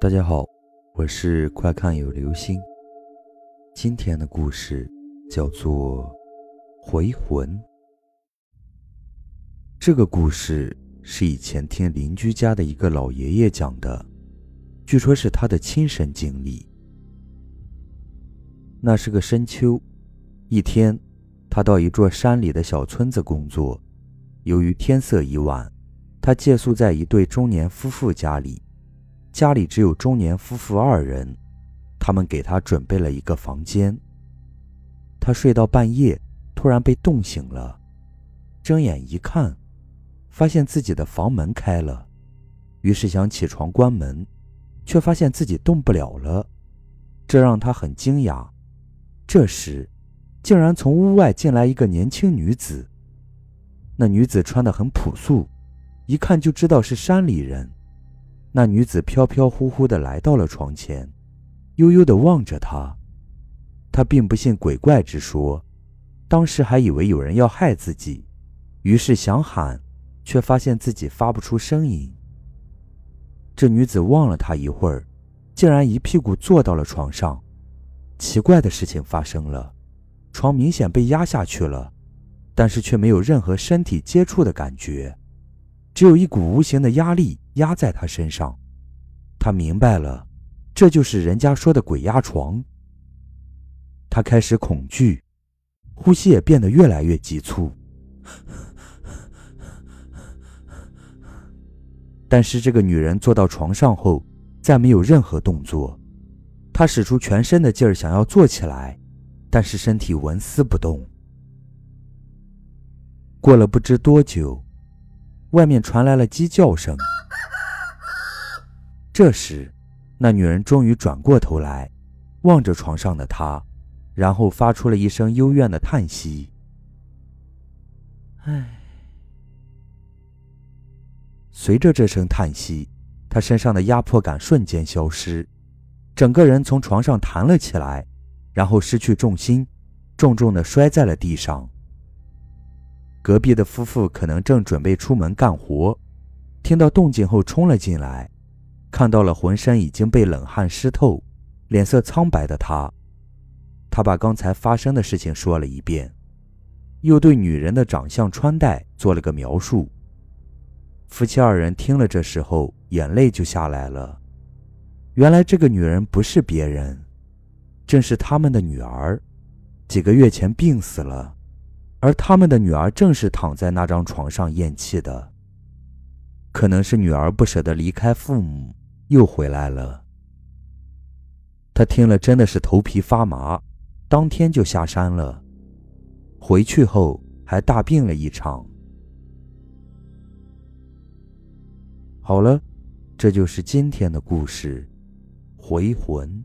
大家好，我是快看有流星。今天的故事叫做《回魂》。这个故事是以前听邻居家的一个老爷爷讲的，据说是他的亲身经历。那是个深秋，一天，他到一座山里的小村子工作。由于天色已晚，他借宿在一对中年夫妇家里。家里只有中年夫妇二人，他们给他准备了一个房间。他睡到半夜，突然被冻醒了，睁眼一看，发现自己的房门开了，于是想起床关门，却发现自己动不了了，这让他很惊讶。这时，竟然从屋外进来一个年轻女子。那女子穿得很朴素，一看就知道是山里人。那女子飘飘忽忽地来到了床前，悠悠地望着他。他并不信鬼怪之说，当时还以为有人要害自己，于是想喊，却发现自己发不出声音。这女子望了他一会儿，竟然一屁股坐到了床上。奇怪的事情发生了，床明显被压下去了，但是却没有任何身体接触的感觉，只有一股无形的压力。压在他身上，他明白了，这就是人家说的鬼压床。他开始恐惧，呼吸也变得越来越急促。但是这个女人坐到床上后，再没有任何动作。她使出全身的劲儿想要坐起来，但是身体纹丝不动。过了不知多久，外面传来了鸡叫声。这时，那女人终于转过头来，望着床上的他，然后发出了一声幽怨的叹息：“唉。”随着这声叹息，他身上的压迫感瞬间消失，整个人从床上弹了起来，然后失去重心，重重的摔在了地上。隔壁的夫妇可能正准备出门干活，听到动静后冲了进来。看到了浑身已经被冷汗湿透、脸色苍白的他，他把刚才发生的事情说了一遍，又对女人的长相、穿戴做了个描述。夫妻二人听了这时候，眼泪就下来了。原来这个女人不是别人，正是他们的女儿，几个月前病死了，而他们的女儿正是躺在那张床上咽气的。可能是女儿不舍得离开父母。又回来了。他听了真的是头皮发麻，当天就下山了。回去后还大病了一场。好了，这就是今天的故事，回魂。